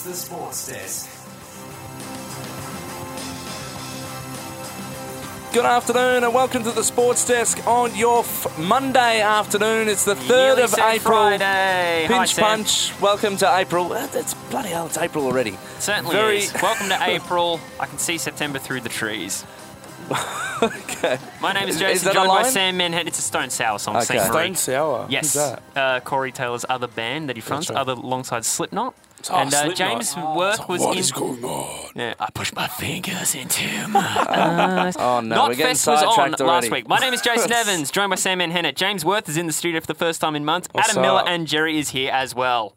is the Sports Desk. Good afternoon and welcome to the Sports Desk on your f- Monday afternoon. It's the 3rd of April. Friday. Hi, Pinch Sam. punch. Welcome to April. Uh, It's bloody hell, it's April already. Certainly Very- is. Welcome to April. I can see September through the trees. okay. My name is Is Jason, that a joined by line? Sam Manhead. It's a Stone Sour song. Okay. Saint Stone Stone Sour. Yes. Who's that? Uh, Corey Taylor's other band that he fronts, right. other alongside Slipknot. Oh, and uh, Slipknot. James Worth was What in. is going on? Yeah, I pushed my fingers into my Oh no, Not we're getting Fest was on sidetracked already. last week. My name is Jason Evans, joined by Sam Manhennett. James Worth is in the studio for the first time in months. What's Adam Miller up? and Jerry is here as well.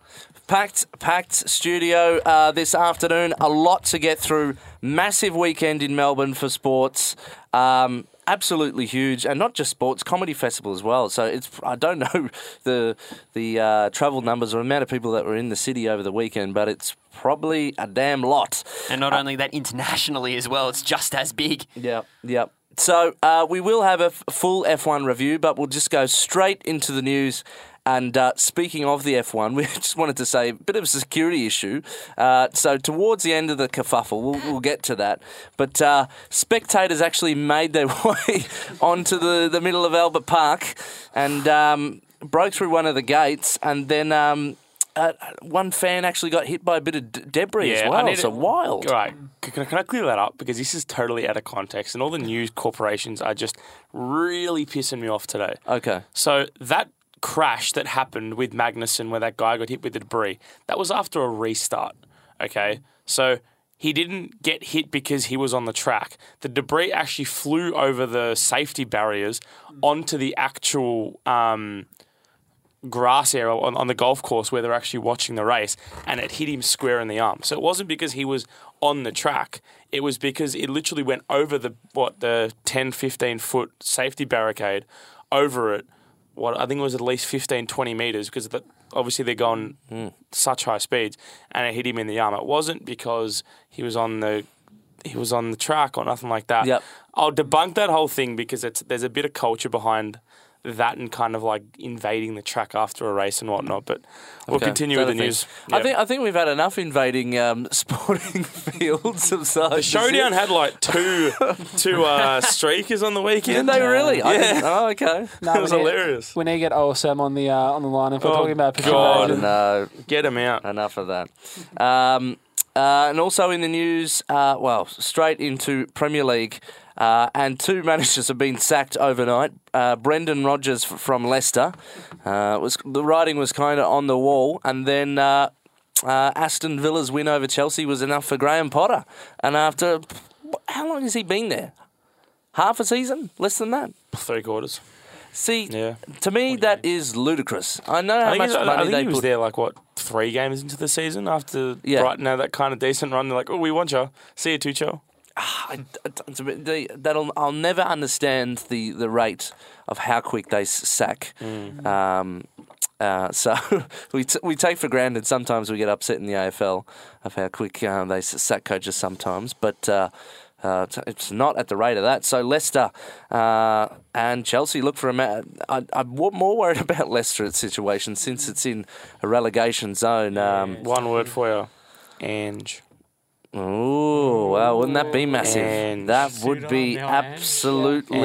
Packed, packed studio uh, this afternoon. A lot to get through. Massive weekend in Melbourne for sports. Um, absolutely huge, and not just sports, comedy festival as well. So it's I don't know the the uh, travel numbers or amount of people that were in the city over the weekend, but it's probably a damn lot. And not only that, internationally as well, it's just as big. Yep, yep. So uh, we will have a f- full F1 review, but we'll just go straight into the news. And uh, speaking of the F1, we just wanted to say a bit of a security issue. Uh, so towards the end of the kerfuffle, we'll, we'll get to that. But uh, spectators actually made their way onto the, the middle of Albert Park and um, broke through one of the gates, and then. Um, uh, one fan actually got hit by a bit of d- debris as well. so wild. Right, can, I- can I clear that up because this is totally out of context, and all the news corporations are just really pissing me off today. Okay. So that crash that happened with Magnussen, where that guy got hit with the debris, that was after a restart. Okay, so he didn't get hit because he was on the track. The debris actually flew over the safety barriers onto the actual. Um, grass area on, on the golf course where they're actually watching the race and it hit him square in the arm. So it wasn't because he was on the track. It was because it literally went over the what the 10 15 foot safety barricade over it. What I think it was at least 15 20 meters because the, obviously they're going hmm. such high speeds and it hit him in the arm. It wasn't because he was on the he was on the track or nothing like that. Yep. I'll debunk that whole thing because it's there's a bit of culture behind that and kind of like invading the track after a race and whatnot. But we'll Okay. continue with the a news. thing? I think I think we've had enough invading um, sporting fields of size. the showdown had like two two uh, streakers on the weekend. Did they really? I Yeah. didn't- oh, okay. It was we need- hilarious. We need to get OSM on the uh, on the line if we're Oh, talking about pitch God. invasion. No, Get him out. enough of that. Um, uh, and also in the news, uh, well, straight into Premier League. Uh, and two managers have been sacked overnight. Uh, Brendan Rodgers f- from Leicester uh, was the writing was kind of on the wall, and then uh, uh, Aston Villa's win over Chelsea was enough for Graham Potter. And after how long has he been there? Half a season? Less than that? Three quarters. See, Yeah. to me that is ludicrous. I know how I much he's- I money think they he was put. there like what three games into the season after Yeah. Brighton had that kind of decent run. They're like, oh, we want you. See you, Tuchel. I, it's a bit- the- that'll I'll never understand the, the rate of how quick they sack. Mm. Um, uh, so we t- we take for granted. Sometimes we get upset in the AFL of how quick uh, they sack coaches. Sometimes, but. Uh, uh, t- it's not at the rate of that. So Leicester uh, and Chelsea look for a. Ma- I, I'm more worried about Leicester's situation since it's in a relegation zone. Um, One word for you, Ange. Oh, wow, wouldn't that be massive? And- that would be absolutely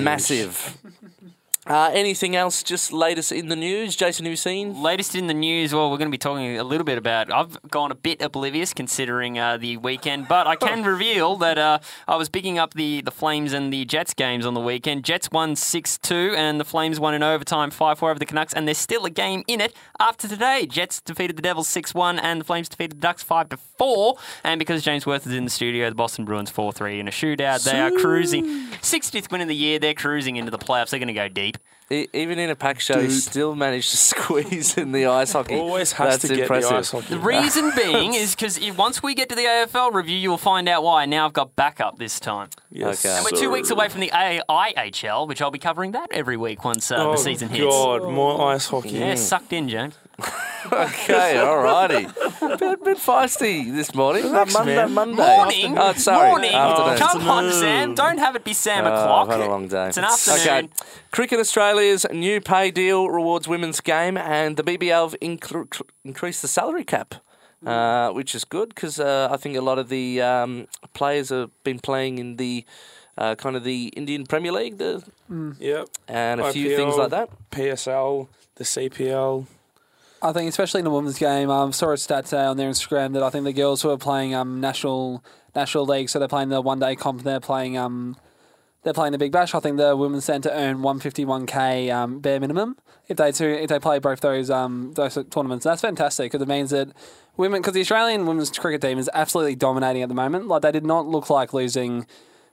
massive. Uh, anything else just latest in the news? Jason, have you seen? Latest in the news, well, we're going to be talking a little bit about. I've gone a bit oblivious considering uh, the weekend, but I can reveal that uh, I was picking up the, the Flames and the Jets games on the weekend. Jets won 6 2, and the Flames won in overtime 5 4 over the Canucks, and there's still a game in it after today. Jets defeated the Devils 6 1, and the Flames defeated the Ducks 5 to 4. And because James Worth is in the studio, the Boston Bruins 4 3 in a shootout. They are cruising. 60th win of the year, they're cruising into the playoffs. They're going to go deep. E- even in a pack show, he still managed to squeeze in the ice hockey. Always has That's to get impressive. the ice hockey. The reason being is because once we get to the AFL review, you'll find out why. Now I've got backup this time. Yes, Okay. And we're two weeks away from the AIHL, which I'll be covering that every week once uh, Oh, the season hits. God, more ice hockey. Yeah, sucked in, James. Okay, alrighty. Bit, bit feisty this morning. Uh, Monday, man. Monday. Morning. Oh, sorry. Morning. Afternoon. Come on, Sam. Don't have it be Sam Oh, o'clock. I've had a long day. It's an afternoon. Okay. Cricket Australia's new pay deal rewards women's game, and the BBL have incre- increased the salary cap, uh, which is good because uh, I think a lot of the um, players have been playing in the uh, kind of the Indian Premier League the, Yep. and a few things like that. PSL, the CPL. I think, especially in the women's game, I um, saw a stat today on their Instagram that I think the girls who are playing um, national national league, so they're playing the one day comp, they're playing um, they're playing the Big Bash. I think the women's to earn one fifty one k um, bare minimum if they if they play both those um, those tournaments. That's fantastic because it means that women because the Australian women's cricket team is absolutely dominating at the moment. Like they did not look like losing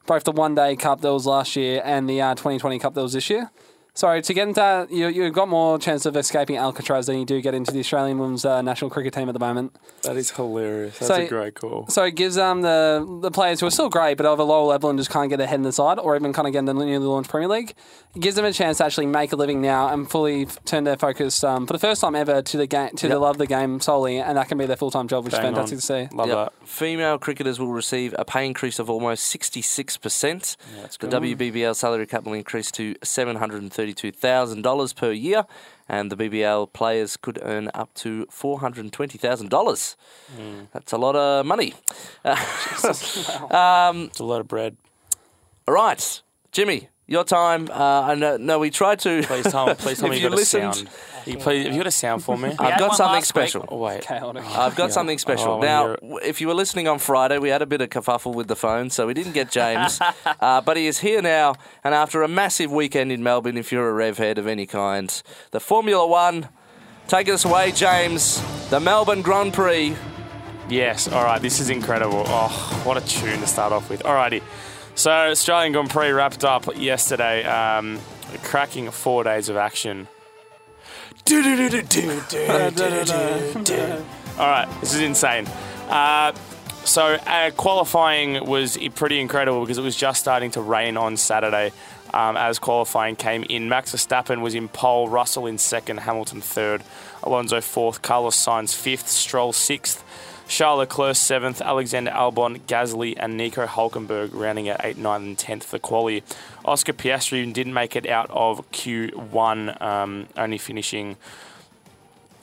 both the one day cup that was last year and the uh, 2020 cup that was this year. So to get into you, you've got more chance of escaping Alcatraz than you do get into the Australian women's uh, national cricket team at the moment. That is hilarious. That's So- a great call. So it gives um the the players who are still great but of a lower level and just can't get their head in the side or even kind of get in the newly launched Premier League, it gives them a chance to actually make a living now and fully f- turn their focus um, for the first time ever to the game to the love of the game solely, and that can be their full time job, which Bang is fantastic on. to see. Love Yep. that. Female cricketers will receive a pay increase of almost 66%. the WBBL salary cap will increase to $732,000 per year, and the BBL players could earn up to $420,000. That's a lot of money. um, It's a lot of bread. all right, Jimmy, your time. Uh, I know, no, we tried to. Please tell me, please tell me you you got listened- a sound. You please, have you got a sound for me? I've got something special. Oh, wait. Chaotic. I've got something special. Oh, now, wanna hear w- if you were listening on Friday, we had a bit of kerfuffle with the phone, so we didn't get James. uh, but he is here now, and after a massive weekend in Melbourne, if you're a rev head of any kind, the Formula One. Take us away, James. The Melbourne Grand Prix. Yes, all right, this is incredible. Oh, what a tune to start off with. Alrighty. So, Australian Grand Prix wrapped up yesterday, um, cracking four days of action. All right, this is insane. Uh, so, uh, qualifying was pretty incredible because it was just starting to rain on Saturday um, as qualifying came in. Max Verstappen was in pole, Russell in second, Hamilton third, Alonso fourth, Carlos Sainz fifth, Stroll sixth, Charles Leclerc seventh, Alexander Albon, Gasly, and Nico Hulkenberg rounding at 8, 9, and 10th for quali. Oscar Piastri didn't make it out of Q1, um, only finishing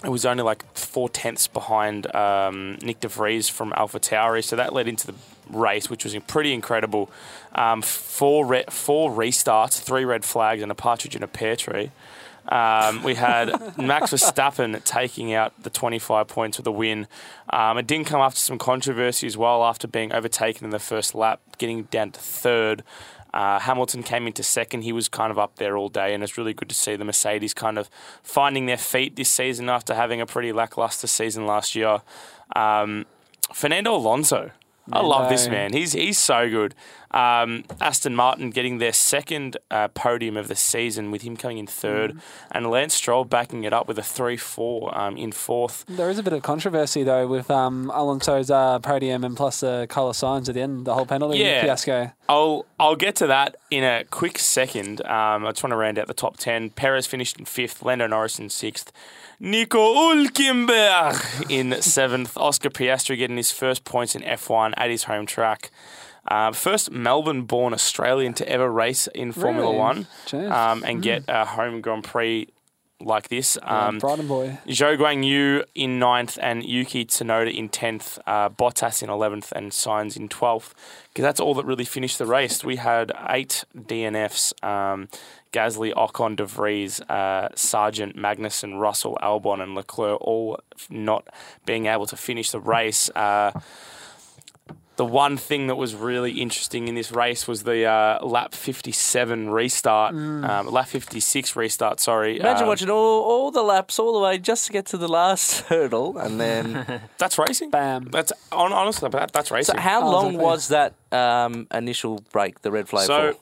it was only like four tenths behind um, Nick De Vries from Alpha Tauri, so that led into the race, which was pretty incredible. Um, four re- four restarts, three red flags, and a partridge in a pear tree. Um, we had Max Verstappen taking out the 25 points with a win. Um, it didn't come after some controversy as well after being overtaken in the first lap, getting down to third. Uh, Hamilton came into second. He was kind of up there all day, and it's really good to see the Mercedes kind of finding their feet this season after having a pretty lackluster season last year. Um, Fernando Alonso. I love this man. He's he's so good. Um, Aston Martin getting their second uh, podium of the season with him coming in third, Mm. and Lance Stroll backing it up with a three-four um, in fourth. There is a bit of controversy though with um, Alonso's uh, podium and plus the Carlos Sainz at the end, the whole penalty Yeah. fiasco. I'll I'll get to that in a quick second. Um, I just want to round out the top ten. Perez finished in fifth, Lando Norris in sixth, Nico Hulkenberg in seventh, Oscar Piastri getting his first points in F1 at his home track. Uh, first Melbourne-born Australian to ever race in Formula Really? One um, and get a home Grand Prix like this. Um, Brighton boy. Zhou Guanyu in ninth and Yuki Tsunoda in tenth, uh, Bottas in eleventh, and Sainz in twelfth. Because that's all that really finished the race. We had eight DNFs: um, Gasly, Ocon, De Vries, uh, Sargeant, Magnussen, Russell, Albon, and Leclerc all f- not being able to finish the race. Uh, the one thing that was really interesting in this race was the uh, lap 57 restart, um, lap 56 restart. Sorry, Imagine Um, watching all, all the laps all the way just to get to the last hurdle, and then. That's racing. Bam. That's hon- honestly, that, that's racing. so, how Oh, long exactly. was that um, initial break, the red flag? So, for?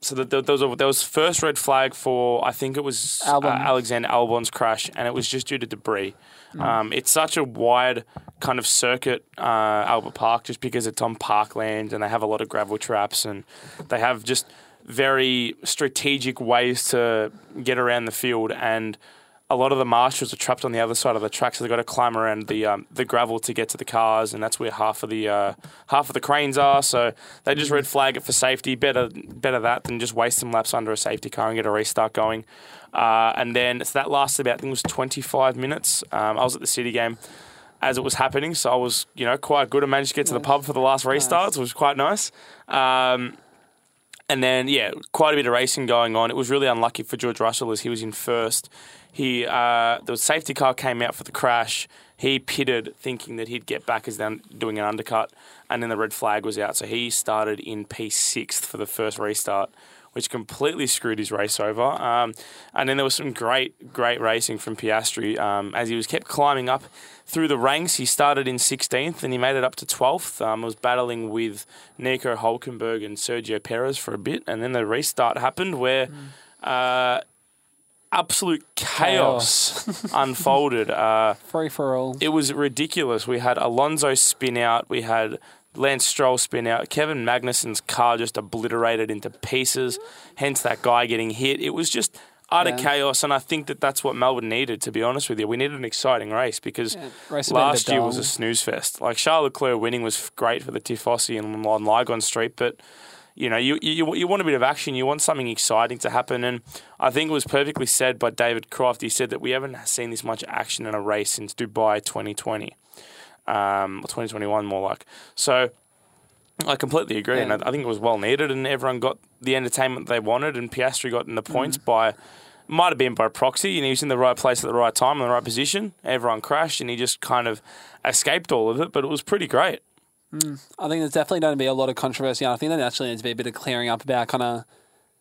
so the, the, there, was a, there was first red flag for I think it was uh, Alexander Albon's crash, and it was just due to debris. Um, it's such a wide kind of circuit, uh, Albert Park, just because it's on parkland and they have a lot of gravel traps and they have just very strategic ways to get around the field and. A lot of the marshals are trapped on the other side of the track, so they've got to climb around the um, the gravel to get to the cars, and that's where half of the uh, half of the cranes are. So they just red flag it for safety. Better better that than just waste some laps under a safety car and get a restart going. Uh, and then so that lasted about I think it was 25 minutes. Um, I was at the City game as it was happening, so I was you know quite good. I managed to get to the pub for the last restarts, which was quite nice. Um, and then, yeah, quite a bit of racing going on. It was really unlucky for George Russell as he was in first. He uh, the safety car came out for the crash. He pitted thinking that he'd get back as then doing an undercut, and then the red flag was out. So he started in P6th for the first restart, which completely screwed his race over. Um, and then there was some great, great racing from Piastri um, as he was kept climbing up through the ranks. He started in 16th and he made it up to 12th. Um, was battling with Nico Hulkenberg and Sergio Perez for a bit, and then the restart happened where. Uh, absolute chaos, unfolded. Uh, Free for all. it was ridiculous. We had Alonso spin out. We had Lance Stroll spin out. Kevin Magnussen's car just obliterated into pieces. Hence that guy getting hit. It was just utter Yeah. chaos, and I think that that's what Melbourne needed. To be honest with you, we needed an exciting race because Yeah, race had been a last year was a snooze fest. Like Charles Leclerc winning was great for the Tifosi and on Lygon Street, but you know, you, you you want a bit of action. You want something exciting to happen, and I think it was perfectly said by David Croft. He said that we haven't seen this much action in a race since Dubai 2020, um, or 2021 more like. So I completely agree, and I, I think it was well needed, and everyone got the entertainment they wanted, and Piastri got in the points Mm. by. Might have been by proxy, you know, he was in the right place at the right time, in the right position. Everyone crashed, and he just kind of escaped all of it. But it was pretty great. I think there's definitely going to be a lot of controversy. I think there actually needs to be a bit of clearing up about kind of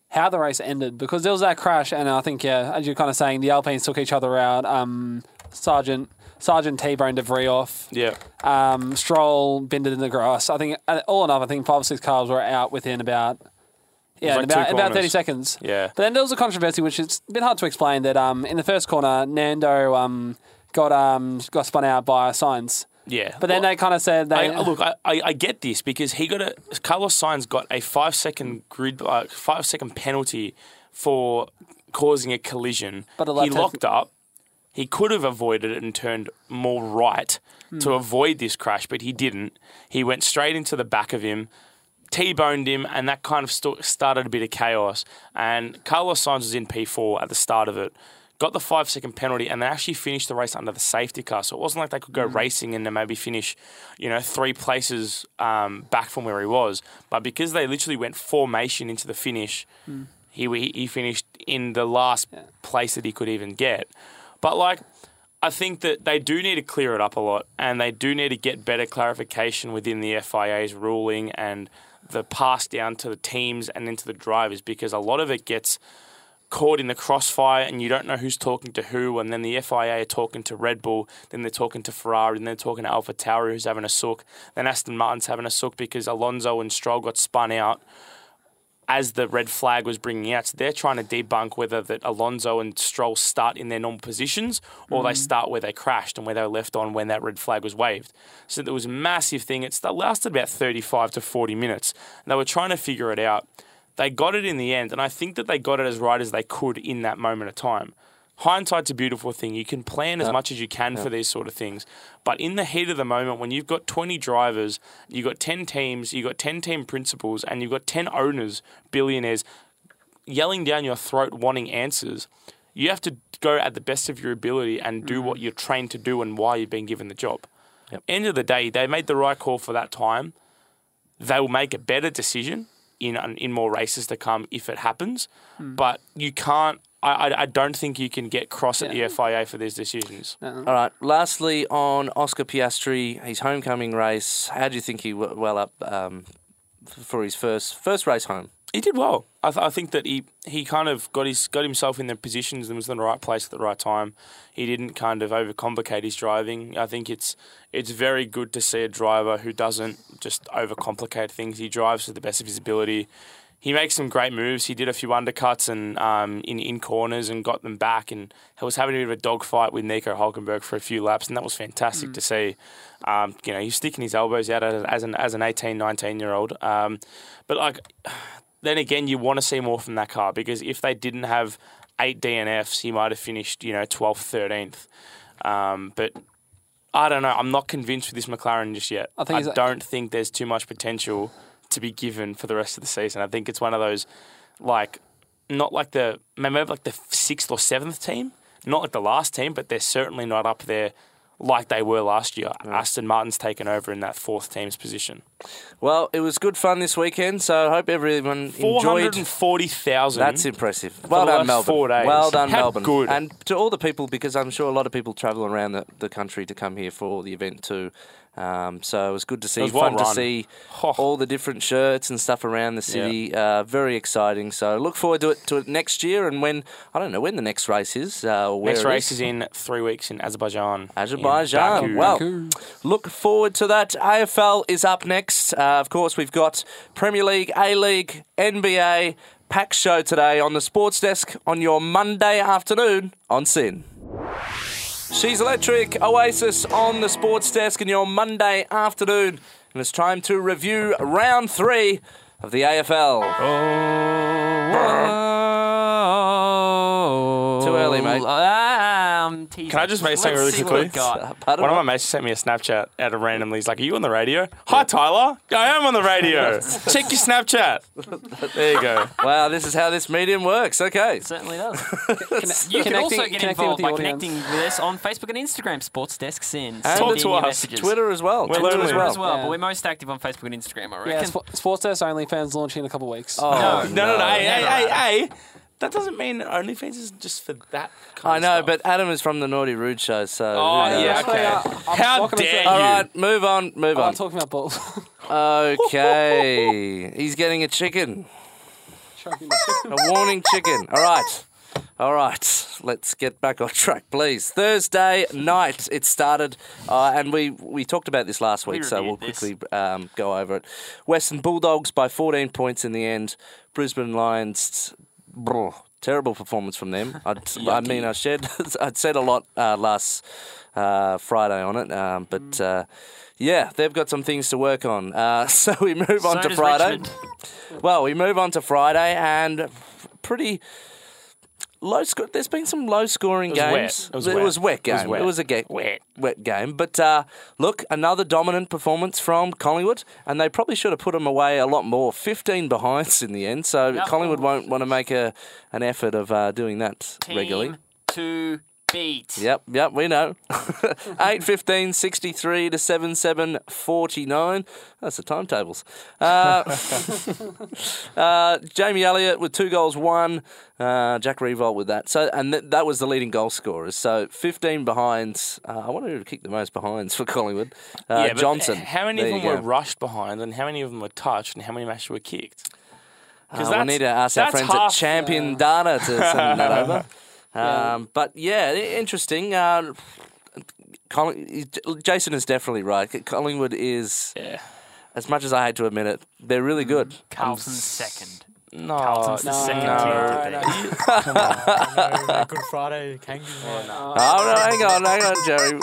how the race ended because there was that crash, and I think yeah, as you're kind of saying, the Alpines took each other out. Um, Sargeant Sargeant T-boned De off. Yeah, Um, Stroll bended in the grass. I think all in all, I think five or six cars were out within about yeah, like about about thirty seconds. yeah. But then there was a controversy, which is a bit hard to explain. That um, in the first corner, Nando um, got um, got spun out by Sainz. Yeah, But then Well, they kind of said they I, look, I, I, get this because he got a Carlos Sainz got a five second grid, uh, five second penalty for causing a collision. But a he locked up. He could have avoided it and turned more right Hmm. to avoid this crash, but he didn't. He went straight into the back of him. T-boned him, and that kind of st- started a bit of chaos. And Carlos Sainz was in P4 at the start of it, got the five second penalty, and they actually finished the race under the safety car. So it wasn't like they could go racing and then maybe finish, you know, three places um, back from where he was. But because they literally went formation into the finish, he he finished in the last place that he could even get. But like. I think that they do need to clear it up a lot, and they do need to get better clarification within the FIA's ruling and the pass down to the teams and then to the drivers, because a lot of it gets caught in the crossfire, and you don't know who's talking to who, and then the FIA are talking to Red Bull, then they're talking to Ferrari, and they're talking to Alpha Tauri, who's having a sook, then Aston Martin's having a sook because Alonso and Stroll got spun out as the red flag was bringing out. So they're trying to debunk whether that Alonso and Stroll start in their normal positions or they mm. start where they crashed and where they were left on when that red flag was waved. So there was a massive thing. It st- lasted about 35 to 40 minutes. And they were trying to figure it out. They got it in the end, and I think that they got it as right as they could in that moment of time. Hindsight's a beautiful thing. You can plan as much as you can for these sort of things. But in the heat of the moment, when you've got 20 drivers, you've got 10 teams, you've got 10 team principals, and you've got 10 owners, billionaires, yelling down your throat wanting answers, you have to go at the best of your ability and do mm-hmm. what you're trained to do and why you've been given the job. Yep. End of the day, they made the right call for that time. They will make a better decision in in more races to come if it happens. But you can't. I, I, I don't think you can get cross at the FIA for these decisions. All right. Lastly, on Oscar Piastri, his homecoming race. How do you think he w- well up um, for his first first race home? He did well. I, th- I think that he, he kind of got his got himself in the positions and was in the right place at the right time. He didn't kind of overcomplicate his driving. I think it's it's very good to see a driver who doesn't just overcomplicate things. He drives to the best of his ability. He makes some great moves. He did a few undercuts and um, in in corners and got them back. And he was having a bit of a dogfight with Nico Hulkenberg for a few laps, and that was fantastic to see. Um, you know, he's sticking his elbows out as as an as an 18, 19 year old. Um, but like then again, you want to see more from that car because if they didn't have eight DNFs, he might have finished, you know, 12th, 13th. Um, but I don't know. I'm not convinced with this McLaren just yet. I I, don't think there's too much potential to be given for the rest of the season. I think it's one of those, like, not like the maybe like the sixth or seventh team, not like the last team, but they're certainly not up there like they were last year. Aston Martin's taken over in that fourth team's position. Well, it was good fun this weekend, so I hope everyone enjoyed. and forty thousand. That's impressive. Well done, Melbourne. four days. Well done, How Melbourne. good. And to all the people, because I'm sure a lot of people travel around the, the country to come here for the event too. Um, so it was good to see, was fun to see Oh. all the different shirts and stuff around the city. Uh, very exciting. So look forward to it to it next year. And when I don't know when the next race is. Uh, or where Next race is in three weeks in Azerbaijan. Azerbaijan. Baku. Well, Baku. look forward to that. AFL is up next. Uh, of course, we've got Premier League, A League, NBA, pack show today on the Sports Desk on your Monday afternoon on SYN. She's Electric, Oasis on the Sports Desk in your Monday afternoon. And it's time to review round three of the AFL. Oh, Too early, mate. Ah. Um, tease Can I just make Let's something really see what quickly? we've got. One of my mates sent me a Snapchat out of randomly. He's like, "Are you on the radio?" Hi, Tyler. I am on the radio. Check your Snapchat. There you go. Wow, this is how this medium works. Okay. It certainly does. you can also get connecting involved with by audience. connecting with us on Facebook and Instagram, Sports Desk SYN. And Talk to in your us. messages. Twitter as well. We're Twitter as well. as well, Yeah. but we're most active on Facebook and Instagram, I Yeah. Sp- Sports Desk OnlyFans launching in a couple of weeks. Oh, No, No, no, no. Hey, hey, never hey, hey. That doesn't mean OnlyFans is just for that. Kind I of know, stuff. but Adam is from the Naughty Rude show, so. Oh, who knows? yeah, Actually, okay. I'm How not gonna dare you? All right, move on, move I'm on. talking about balls. Okay, he's getting a chicken, a warning chicken. All right, all right. Let's get back on track, please. Thursday night it started, uh, and we we talked about this last week, so we'll reviewed this. quickly um, go over it. Western Bulldogs by 14 points in the end. Brisbane Lions. Brr, terrible performance from them. I'd, I mean, I said I'd said a lot uh, last uh, Friday on it, um, but uh, yeah, they've got some things to work on. Uh, so we move on So to Friday. Richmond. Well, we move on to Friday, and pretty low score. There's been some low scoring was wet. games. It was it wet. was wet It was game. wet. It was a ga- Wet. wet game. But uh, look, another dominant performance from Collingwood, and they probably should have put them away a lot more. 15 behinds in the end, so Yep. Collingwood won't want to make a an effort of uh, doing that Team regularly. to beat. Yep, yep, we know. 8 15, 63 to 7 7, 49. That's the timetables. Uh, uh, Jamie Elliott with two goals, one. Uh, Jack Riewoldt with that. So, and th- that was the leading goal scorers. So 15 behinds. Uh, I wonder who kicked the most behinds for Collingwood. Uh, yeah, Johnson. How many There of them were rushed behind, and how many of them were touched, and how many matches were kicked? Uh, Because we need to ask our friends at half- Champion Data to send that over. Um, But yeah, interesting. Uh, Colling- Jason is definitely right. Collingwood is, Yeah. as much as I hate to admit it, they're really good. Carlton's second. No, Carlton's the no, second no, team no, no. Come on, no, Good Friday, Kangas. Oh, no, hang on, hang on, Jerry.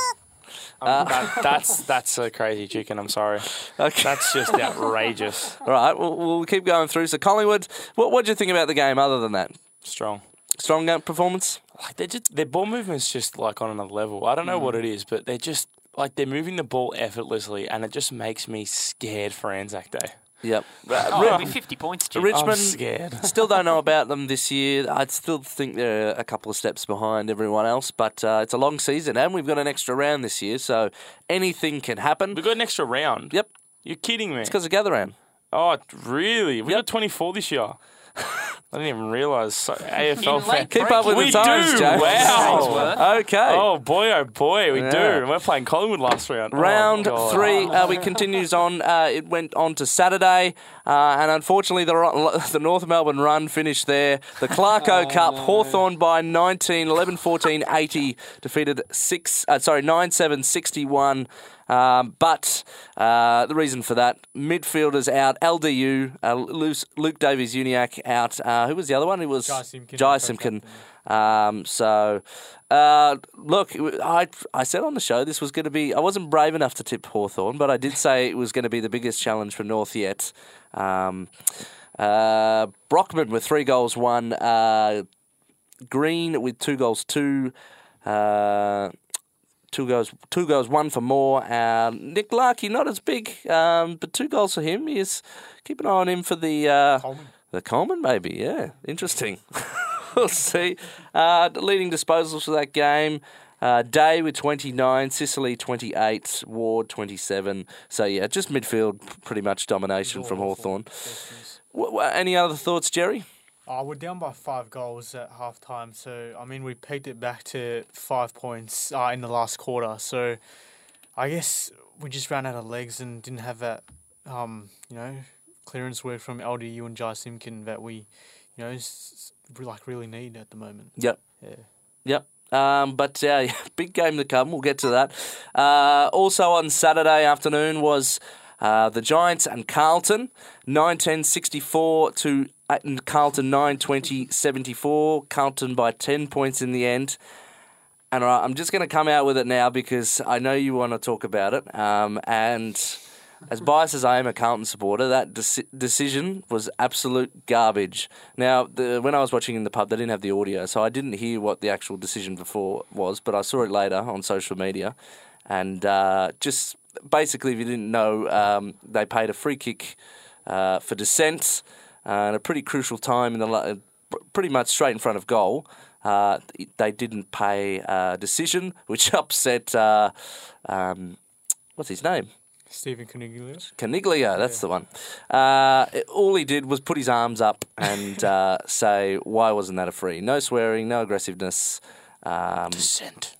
That, that's that's a crazy chicken. I'm sorry. Okay. That's just outrageous. All right, we'll, we'll keep going through. So, Collingwood, what what do you think about the game other than that? Strong. Strong game performance? Like they're just their ball movement's just like on another level. I don't know what it is, but they're just like they're moving the ball effortlessly, and it just makes me scared for Anzac Day. Yep. Oh, it'll be 50 points, Jim. Richmond- I'm scared. Still don't know about them this year. I'd still think they're a couple of steps behind everyone else, but uh, it's a long season and we've got an extra round this year, so anything can happen. We've got an extra round. Yep, You're kidding me. it's because of gather round. Oh, really? We Yep. got 24 this year. I didn't even realise. So, AFL Even fan. Keep up with we the times, do. James. Wow. Okay. Oh boy, oh boy, we Yeah. do. And we're playing Collingwood last round. Oh, Round God. three, uh, we continues on. Uh, it went on to Saturday, uh, and unfortunately, the the North Melbourne run finished there. The Clarko Cup, Hawthorn by 19, 11 14 80, defeated six. Uh, sorry, 9 7 61. Um, but uh, the reason for that, midfielders out, LDU, uh, Luke, Luke Davies-Uniacke out. Uh, who was the other one? It was Jai the Um, so, uh, look, I I said on the show this was going to be. I wasn't brave enough to tip Hawthorn, but I did say it was going to be the biggest challenge for North yet. Um, uh, Brockman with three goals, one. Uh, Green with two goals, two. Two goals, two goals, one for more. Uh, Nick Larkey, not as big, um, but two goals for him. He's keep an eye on him for the uh, Coleman. the Coleman, maybe. Yeah, interesting. we'll see. Uh, leading disposals for that game. Uh, Day with 29, Sicily 28, Ward 27. So, yeah, just midfield, pretty much domination from Hawthorn. Wh- wh- any other thoughts, Jerry? Oh, we're down by five goals at half time. So, I mean, we peaked it back to five points uh, in the last quarter. So, I guess we just ran out of legs and didn't have that, um, you know, clearance work from LDU and Jy Simpkin that we, you know, s- s- like really need at the moment. Yep. Yeah. Yep. Um, but uh, big game to come. We'll get to that. Uh, also on Saturday afternoon was uh, the Giants and Carlton, 1964 to uh, Carlton 920 74. Carlton by 10 points in the end. And right, I'm just going to come out with it now because I know you want to talk about it. Um, and as biased as I am a Carlton supporter, that deci- decision was absolute garbage. Now, the, when I was watching in the pub, they didn't have the audio, so I didn't hear what the actual decision before was, but I saw it later on social media. And uh, just basically, if you didn't know, um, they paid a free kick uh, for dissent at a pretty crucial time in the pretty much straight in front of goal. Uh, they didn't pay a decision, which upset uh, um, what's his name? Stephen Coniglio. Coniglio, that's the one. Uh, it- all he did was put his arms up and uh, say, "Why wasn't that a free?" No swearing, no aggressiveness. Um, Dissent.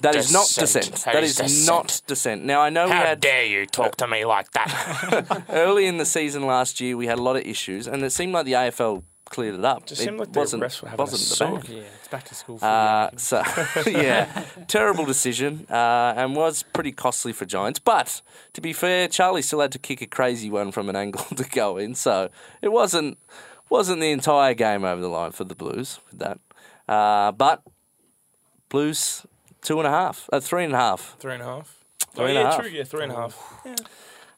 that is not Dissent. dissent. That That is is dissent. not dissent. Now I know we How had dare you talk to me like that? early in the season last year we had a lot of issues, and it seemed like the AFL cleared it up. Just it seemed like the wasn't refs were having wasn't the sock. Yeah, it's back to school. For Uh, so yeah, terrible decision, uh, and was pretty costly for Giants. But to be fair, Charlie still had to kick a crazy one from an angle to go in, so it wasn't wasn't the entire game over the line for the Blues with that. Uh, but Blues two and a half, uh, three and a half. Three and a half. Three oh, and a yeah, half. true. Yeah, three and a half.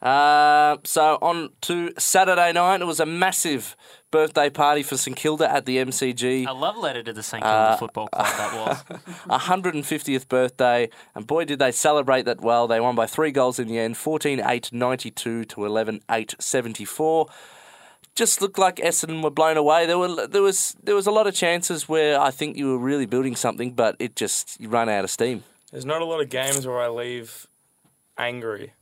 Uh, so on to Saturday night, it was a massive birthday party for St Kilda at the MCG. A love letter to the St Uh, Kilda Football Club that was. 150th birthday, and boy, did they celebrate that well. They won by three goals in the end 14 8 92 to 11 8 74. Just looked like Essendon were blown away. There were there was there was a lot of chances where I think you were really building something, but it just you run out of steam. There's not a lot of games where I leave angry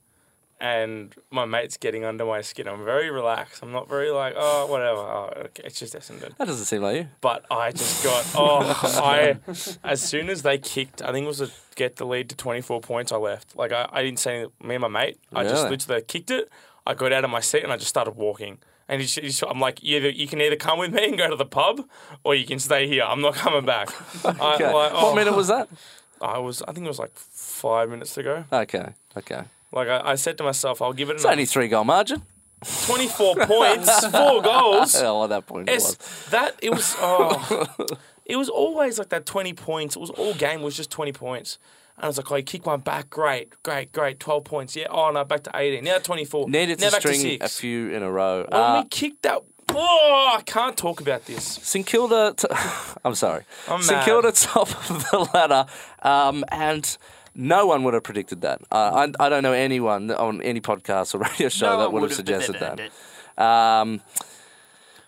and my mate's getting under my skin. I'm very relaxed. I'm not very like, oh, whatever. Oh, okay. It's just Essendon. That doesn't seem like you. But I just got, oh, I, as soon as they kicked, I think it was to get the lead to 24 points, I left. Like, I, I didn't say anything, me and my mate, I just literally kicked it. I got out of my seat and I just started walking. And he's, he's, I'm like, either you can either come with me and go to the pub, or you can stay here. I'm not coming back. I, Okay. like, What oh, minute was that? I was, I think it was like five minutes to go. Okay, okay. Like I, I said to myself, I'll give it It's only three goal margin. 24 points, four goals. Well, at that point it was. That it was. Oh, it was always like that. 20 points. It was all game was just 20 points. And I was like, oh, you kick one back, great, great, great, 12 points. Yeah, oh no, back to 18. Now 24. Needed now to back to string a few in a row. When Uh, we kicked that, oh, I can't talk about this. St Kilda, t- I'm sorry. I'm St mad. Kilda top of the ladder, um, and no one would have predicted that. Uh, I, I don't know anyone on any podcast or radio show No that would have have suggested that. Um,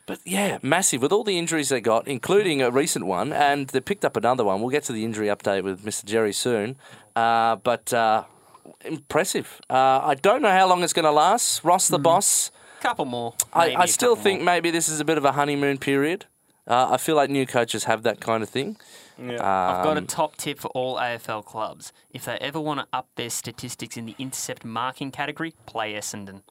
but yeah, massive with all the injuries they got, including a recent one, and they picked up another one. We'll get to the injury update with Mr. Jerry soon. Uh, but uh, impressive. Uh, I don't know how long it's going to last. Ross, the boss. Couple more. I, maybe I a still think more. maybe this is a bit of a honeymoon period. Uh, I feel like new coaches have that kind of thing. Yeah. I've got a Um, top tip for all AFL clubs. If they ever want to up their statistics in the intercept marking category, play Essendon.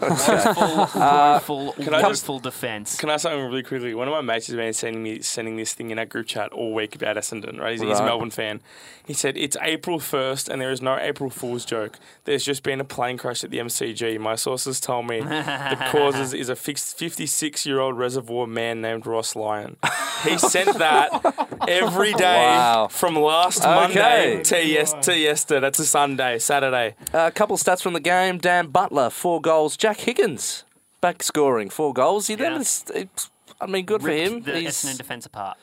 Woeful, woeful, Uh, I just- woeful defence. Can I say something really quickly? One of my mates has been sending me sending this thing in our group chat all week about Essendon. Right, he's, he's a Right. Melbourne fan. He said it's April first, and there is no April Fool's joke. There's just been a plane crash at the MCG. My sources tell me the causes is a 56 year old reservoir man named Ross Lyon. He sent that every day Wow. from last Okay. Monday to yes to yesterday. That's a Sunday, Saturday. A couple stats from the game. Dan Butler, four goals. Jack Higgins, back scoring, four goals. He Yeah. never, it's, I mean, good for him. the He's- Essendon defence apart.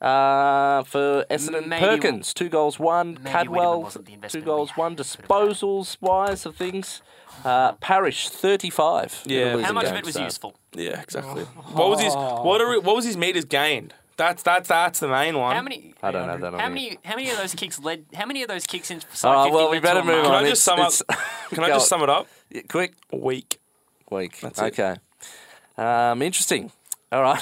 Uh, for Essendon, Maybe Perkins, two goals, one. Caldwell, two goals, one. Disposals wise of things. Uh, Parish, 35. Yeah. How much of it was so- useful? Yeah, exactly. What was his what are what was his meters gained? That's that's that's the main one. How many? I don't have that on How here. many? How many of those kicks led? How many of those kicks in? Oh, well, we better move Can on. I It's- just sum up? it's- Can I Go. just sum it up? Yeah, Quick, Weak. week. That's it. okay. Um, interesting. All right.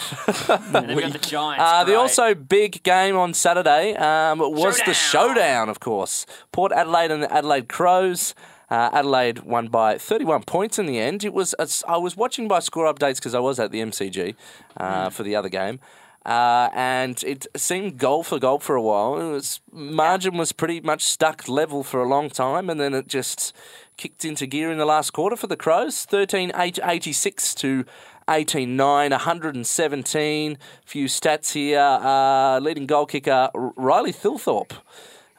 And they've got the Giants. Uh, the great. also big game on Saturday um, was the Showdown. showdown, of course. Port Adelaide and the Adelaide Crows. Uh, Adelaide won by 31 points in the end. It was a- I was watching by score updates because I was at the MCG uh, for the other game. Uh, and it seemed goal for goal for a while. It was margin was pretty much stuck level for a long time, and then it just kicked into gear in the last quarter for the Crows. 13 86 to 18 9, 117. Few stats here. Uh, leading goal kicker Riley Thilthorpe.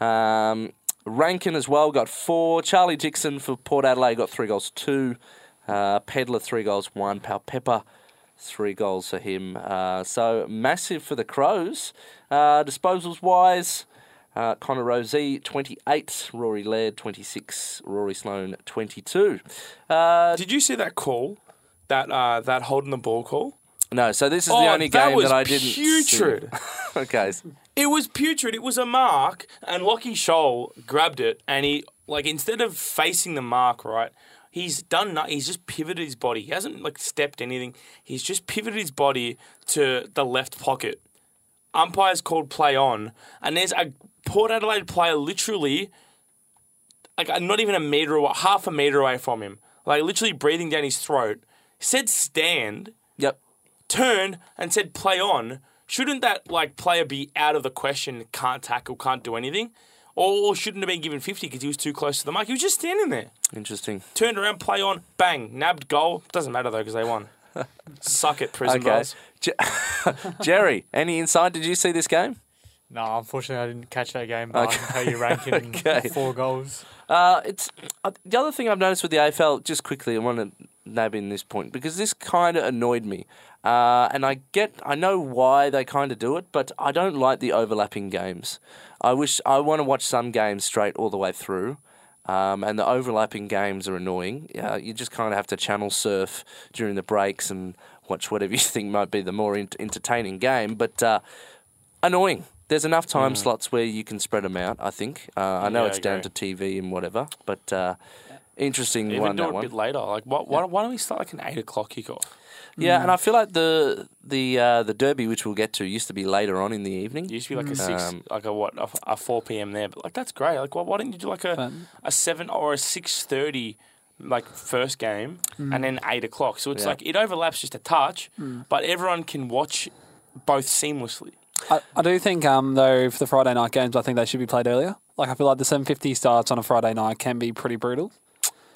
Um, Rankine as well got four. Charlie Dixon for Port Adelaide got three goals, two. Uh, Pedler, three goals, one. Pal Pepper, three goals for him. Uh, so massive for the Crows. Uh, disposals wise, uh, Connor Rozee, 28. Rory Laird, 26. Rory Sloane, 22. Uh, Did you see that call? That uh, that holding the ball call? no, so this is Oh, the only that game that I didn't. see. putrid. okay. It was putrid. It was a mark, and Lockie Sholl grabbed it, and he like instead of facing the mark, right, he's done. no- He's just pivoted his body. He hasn't like stepped anything. He's just pivoted his body to the left pocket. Umpires called play on, and there's a Port Adelaide player literally, like not even a meter away, half a meter away from him, like literally breathing down his throat. Said stand Yep. turned and said play on, shouldn't that like player be out of the question? Can't tackle, can't do anything, or shouldn't have been given fifty because he was too close to the mark? He was just standing there. Interesting. Turned around, play on, bang, nabbed goal. Doesn't matter though because they won. Suck it, prison Okay. bars. Je- Jerry, any insight? Did you see this game? No, unfortunately, I didn't catch that game, but I can tell you ranking Okay. four goals. Uh, it's uh, the other thing I've noticed with the AFL. Just quickly, I want to nab in this point because this kind of annoyed me, uh, and I get, I know why they kind of do it, but I don't like the overlapping games. I wish I want to watch some games straight all the way through. Um, and the overlapping games are annoying. Uh, you just kind of have to channel surf during the breaks and watch whatever you think might be the more ent- entertaining game. But uh, annoying. There's enough time slots where you can spread them out. I think. Uh, I know Yeah, I it's down to TV and whatever, but uh, interesting Even one. do it a one. bit later. Like, what, why, why don't we start like an eight o'clock kickoff? Yeah, and I feel like the the uh, the derby, which we'll get to, used to be later on in the evening. It used to be like a six, Um, like a what, a, a four p.m. there. But like that's great. Like, why, why didn't you do like a Fun. a seven or a six thirty? Like first game and then eight o'clock, so it's Yeah. like it overlaps just a touch, but everyone can watch both seamlessly. I, I do think, um, though, for the Friday night games, I think they should be played earlier. Like, I feel like the 750 starts on a Friday night can be pretty brutal.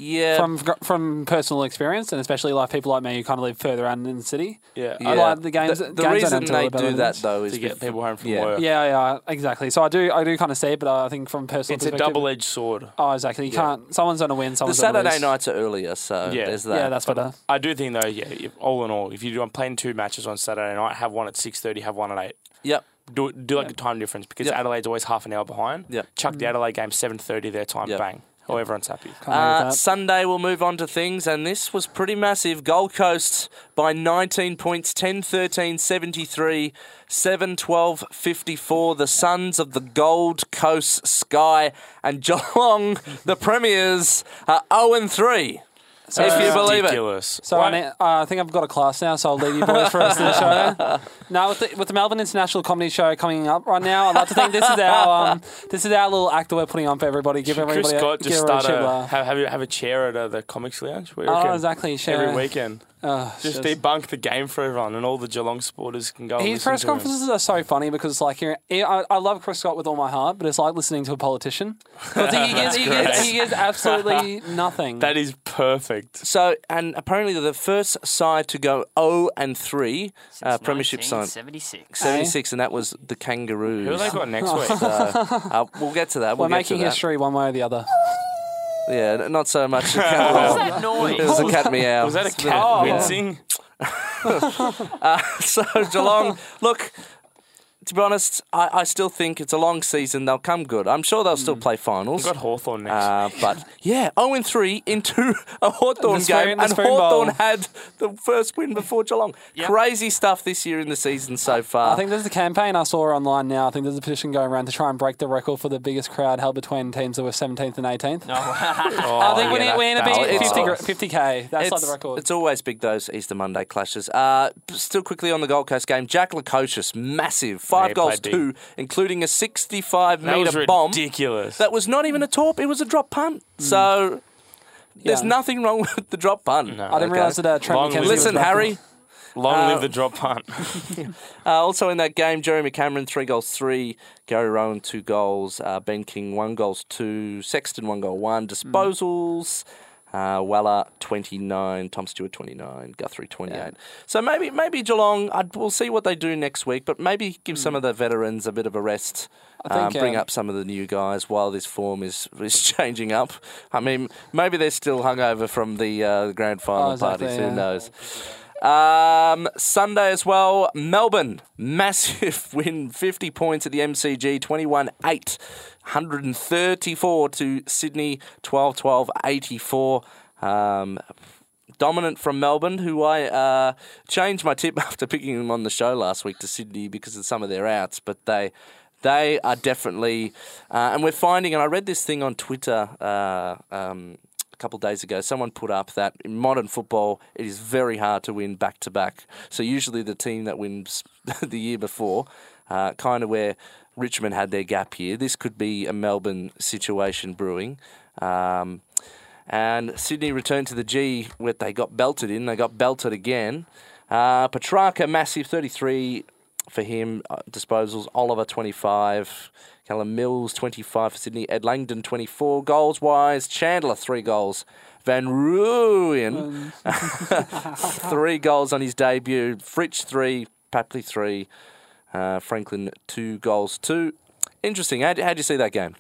Yeah, From from personal experience, and especially like people like me who kind of live further out in the city. Yeah, yeah. I like the games- The, the games don't reason they do that though is to get people home from yeah. work. Yeah, yeah, exactly. So I do, I do kind of see it, but uh, I think from personal It's a double-edged sword. Oh, exactly. You Yeah. can't. Someone's going to win. The Someone's gonna Saturday lose. nights are earlier, so Yeah. there's that. Yeah, that's better. I do think though, yeah, if, all in all, if you do I'm playing two matches on Saturday night, have one at six thirty, have one at eight. Yep. Do do like a time difference because Yep. Adelaide's always half an hour behind. Yep. Chuck the mm. Adelaide game seven thirty their time, Yep. bang. Oh, everyone's happy. Uh, Sunday, we'll move on to things, and this was pretty massive. Gold Coast by 19 points 10 13 73, 7 12 54. The Sons of the Gold Coast Sky and Geelong, the Premiers, are 0 3. So if you uh, believe ridiculous. it. So I, uh, I think I've got a class now, so I'll leave you boys for the rest of the show. Now with the, with the Melbourne International Comedy Show coming up right now, I'd like to think this is our um, this is our little act that we're putting on for everybody. Give everybody Chris a, Scott just everybody start a, a, have, have, you, have a chair at uh, the Comics Lounge. Oh, exactly. Share. Every weekend. Oh, just just- debunk the game for everyone, and all the Geelong supporters can go. and His listen press to him. conferences are so funny because, it's like, you're, I, I love Chris Scott with all my heart, but it's like listening to a politician. he, gives, he, gives, he gives absolutely nothing. That is perfect. So, and apparently they're the first side to go 0 and 3 uh, Premiership side. 76. 76, and that was the Kangaroos. Who have they got next week? So, uh, we'll get to that. We're We'll get making to that. history one way or the other. Yeah, not so much. What's that noise? It was a cat meow. Was that a It's been- cat wincing? Uh, so Geelong, look, to be honest, I, I still think it's a long season. They'll come good. I'm sure they'll still play finals. We've got Hawthorn next. Uh, but yeah, 0 and 3 into a Hawthorn The spoon- game, the and spoon Hawthorn bowl. had the first win before Geelong. Crazy stuff this year in the season so far. I think there's a campaign I saw online now. I think there's a petition going around to try and break the record for the biggest crowd held between teams that were 17th and 18th. No. Oh, I think we yeah, need, we need to that- be it's- 50, gr- 50k. That's like the record. it's always big those Easter Monday clashes. Uh, still quickly on the Gold Coast game, Jack Lukosius, massive, five he goals, played big. two, including a 65 That was metre bomb. ridiculous. That was not even a torp; it was a drop punt. So there's Yeah. nothing wrong with the drop punt. No. I didn't Okay. realise that uh, Trent McKenzie live- was Listen. Harry. Long Uh, live the drop punt. Uh, also in that game, Jeremy Cameron, three goals, three. Gary Rohan, two goals. Uh, ben King, one goals, two. Sexton, one goal, one. Disposals. Uh, Weller, 29. Tom Stewart, 29. Guthrie, 28. So maybe maybe Geelong, I'd, we'll see what they do next week, but maybe give some of the veterans a bit of a rest. I think, um, bring um, up some of the new guys while this form is, is changing up. I mean, maybe they're still hungover from the uh, grand final Oh, exactly, parties. Who yeah. knows? Um, Sunday as well, Melbourne, massive win, 50 points at the MCG, 21 8, 134 to Sydney, 12 12, 84. Um, dominant from Melbourne, who I uh, changed my tip after picking them on the show last week to Sydney because of some of their outs, but they. They are definitely, uh, and we're finding, and I read this thing on Twitter uh, um, a couple of days ago. Someone put up that in modern football, it is very hard to win back to back. So usually the team that wins the year before, uh, kind of where Richmond had their gap here, this could be a Melbourne situation brewing. Um, and Sydney returned to the G where they got belted in. They got belted again. Uh, Petrarca, massive 33 for him. Uh, disposals, Oliver 25. Callum Mills 25 for Sydney. Ed Langdon 24. Goals wise, Chandler 3 goals. Van Rooyen, three goals on his debut. Fritsch, 3. Papley, 3. Uh, Franklin, 2 goals, 2. Interesting. How would you see that game?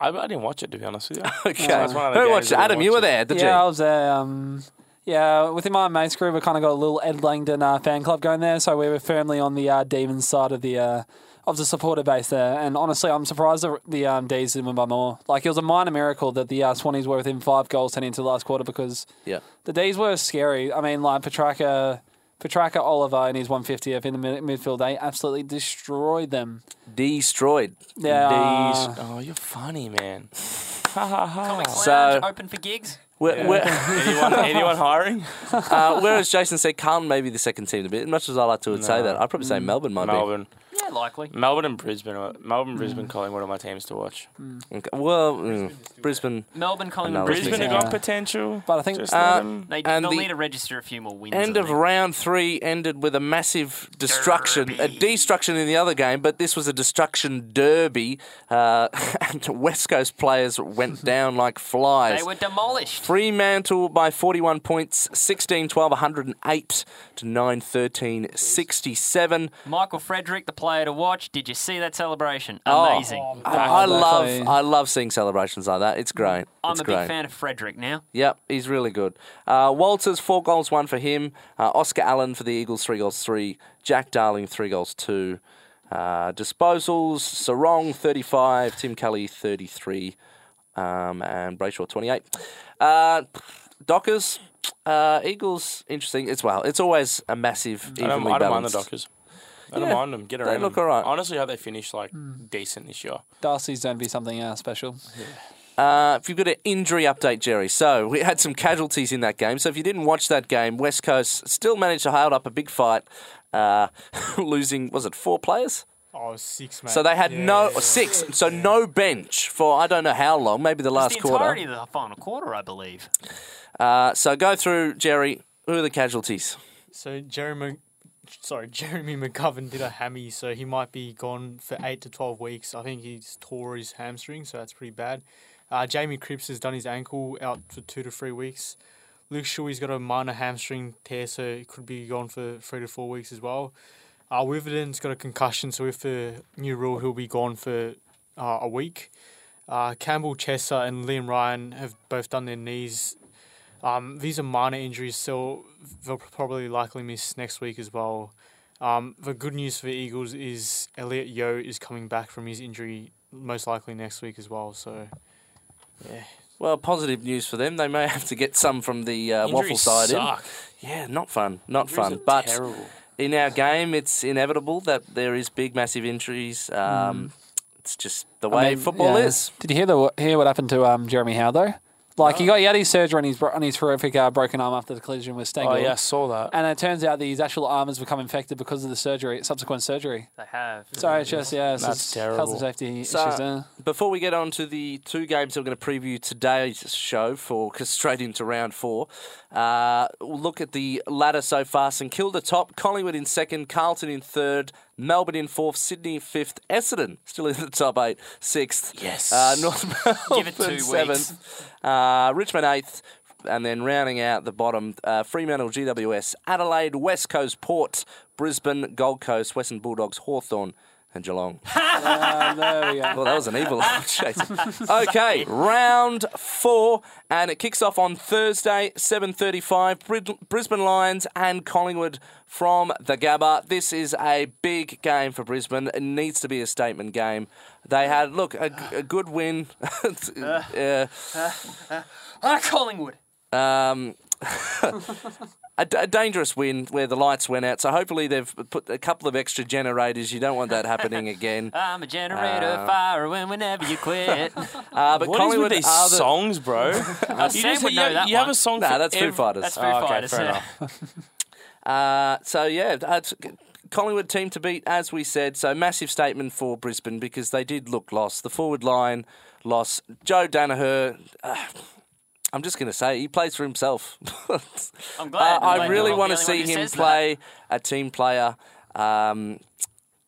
I, I didn't watch it to be honest with you. Okay. That's one of Who watched it? I Adam, you were there, did yeah, I was there. Um, yeah, within my mates group, we kind of got a little Ed Langdon uh, fan club going there, so we were firmly on the uh, Demons side of the uh, of the supporter base there. And honestly, I'm surprised the, the um, D's didn't win by more. Like it was a minor miracle that the uh, Swannies were within five goals heading into the last quarter because Yeah. the D's were scary. I mean, like Petrarca. Petrarca Oliver in his 150th in the mid- midfield, they absolutely destroyed them. Destroyed. Yeah, These- oh, you're funny, man. Ha ha ha. Comic So- open for gigs. Where, where, anyone, anyone hiring? uh, whereas Jason said Carlton may be the second team to beat. As much as I like to say that, I'd probably say Melbourne might be. Melbourne. Yeah, likely. Melbourne and Brisbane. are- Melbourne, Brisbane, Collingwood are my teams to watch. be. Okay. Well, mm, Brisbane. Melbourne, Collingwood, No, Brisbane. Brisbane have got potential. But I think- Just Uh, They, And they'll the need to register a few more wins. End I of think. round three ended with a massive destruction, a destruction in the other game, but this was a destruction derby. Uh, and West Coast players went down like flies. They were demolished. Fremantle by 41 points, 16 12, 108 to 9 13, 67. Michael Frederick, the player to watch. Did you see that celebration? Oh, Amazing. I, I love I love seeing celebrations like that. It's great. I'm it's a great. big fan of Frederick now. Yep, he's really good. Uh, Walters, four goals, one for him. Uh, Oscar Allen for the Eagles, three goals, three. Jack Darling, three goals, two. Uh, disposals, Serong, 35. Tim Kelly, 33. Um, and Brayshaw, 28. Uh, Dockers, uh, Eagles, interesting as well. It's always a massive, I don't, I don't mind the. Dockers. I don't Yeah, mind them. Get they around look them. alright. Honestly, how they finish like decent this year. Darcy's going to be something uh, special. Uh, if you've got an injury update, Jerry. So we had some casualties in that game. So if you didn't watch that game, West Coast still managed to hold up a big fight, uh, losing was it four players? Oh, six, mate. So they had Yeah, no yeah. six. So no bench for I don't know how long, maybe the last the entirety quarter. of the final quarter, I believe. Uh, so go through, Jerry. Who are the casualties? So Jeremy, sorry, Jeremy McGovern did a hammy, so he might be gone for eight to twelve weeks. I think he's tore his hamstring, so that's pretty bad. Uh, Jamie Cripps has done his ankle out for two to three weeks. Luke Shuey's got a minor hamstring tear, so he could be gone for three to four weeks as well. Uh, Witherden's got a concussion, so with the new rule, he'll be gone for uh, a week. Uh, Campbell Chesser and Liam Ryan have both done their knees. Um, these are minor injuries, so they'll probably likely miss next week as well. Um, the good news for the Eagles is Elliot Yeo is coming back from his injury most likely next week as well. So, yeah. Well, positive news for them. They may have to get some from the uh, WAFL side suck. in. Yeah, not fun. Not Injuries fun. are But terrible. in our game, it's inevitable that there is big, massive injuries. Um, It's just the I way mean, football yeah. is. Did you hear the hear what happened to um, Jeremy Howe though? Like he got he had his surgery on his on his horrific uh, broken arm after the collision with Stengle. Oh yeah, I saw that. And it turns out that his actual arm has become infected because of the surgery, subsequent surgery. They have. So it's just yeah, it's That's just terrible. health and safety So- issues there. Before we get on to the two games that we're going to preview today's show for cause straight into round four, uh, we'll look at the ladder so far. St Kilda top, Collingwood in second, Carlton in third, Melbourne in fourth, Sydney fifth, Essendon still in the top eight, sixth. Yes. Uh, North Melbourne it uh, Richmond eighth, and then rounding out the bottom, uh, Fremantle, GWS, Adelaide, West Coast, Port, Brisbane, Gold Coast, Western Bulldogs, Hawthorn, and Geelong. Uh, there we go. Well, that was an evil chase. Okay, round four, and it kicks off on Thursday, 7.35, Brid- Brisbane Lions and Collingwood from the Gabba. This is a big game for Brisbane. It needs to be a statement game. They had, look, a, a good win. yeah, Ah, Collingwood. um, a, d- a dangerous win where the lights went out. So hopefully they've put a couple of extra generators. You don't want that happening again. I'm a generator, Uh, fire when whenever you quit. Uh, but What is Collingwood with these the, songs, bro? you Sam would you know have, that you have a song Nah, for that's Foo every- Fighters. That's Foo Oh, okay, Fighters. fair yeah. enough. Uh, so yeah, that's Collingwood team to beat, as we said. So massive statement for Brisbane because they did look lost. The forward line lost. Joe Daniher. Uh, I'm just going to say he plays for himself. I'm glad. Uh, I'm I glad really want to see him says that. play a team player. Um,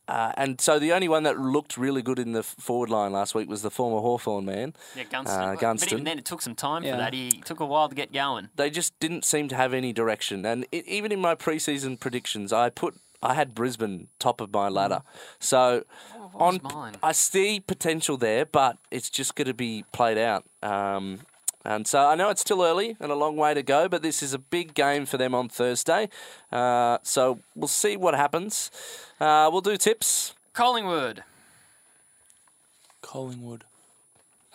uh, and so the only one that looked really good in the forward line last week was the former Hawthorn man. Yeah, Gunston. Uh, But Gunston. even then, it took some time Yeah. for that. He took a while to get going. they just didn't seem to have any direction. And it, even in my preseason predictions, I put I had Brisbane top of my ladder. So What was on mine? I see potential there, but it's just going to be played out. Um, and so I know it's still early and a long way to go, but this is a big game for them on Thursday. Uh, so we'll see what happens. Uh, we'll do tips. Collingwood. Collingwood.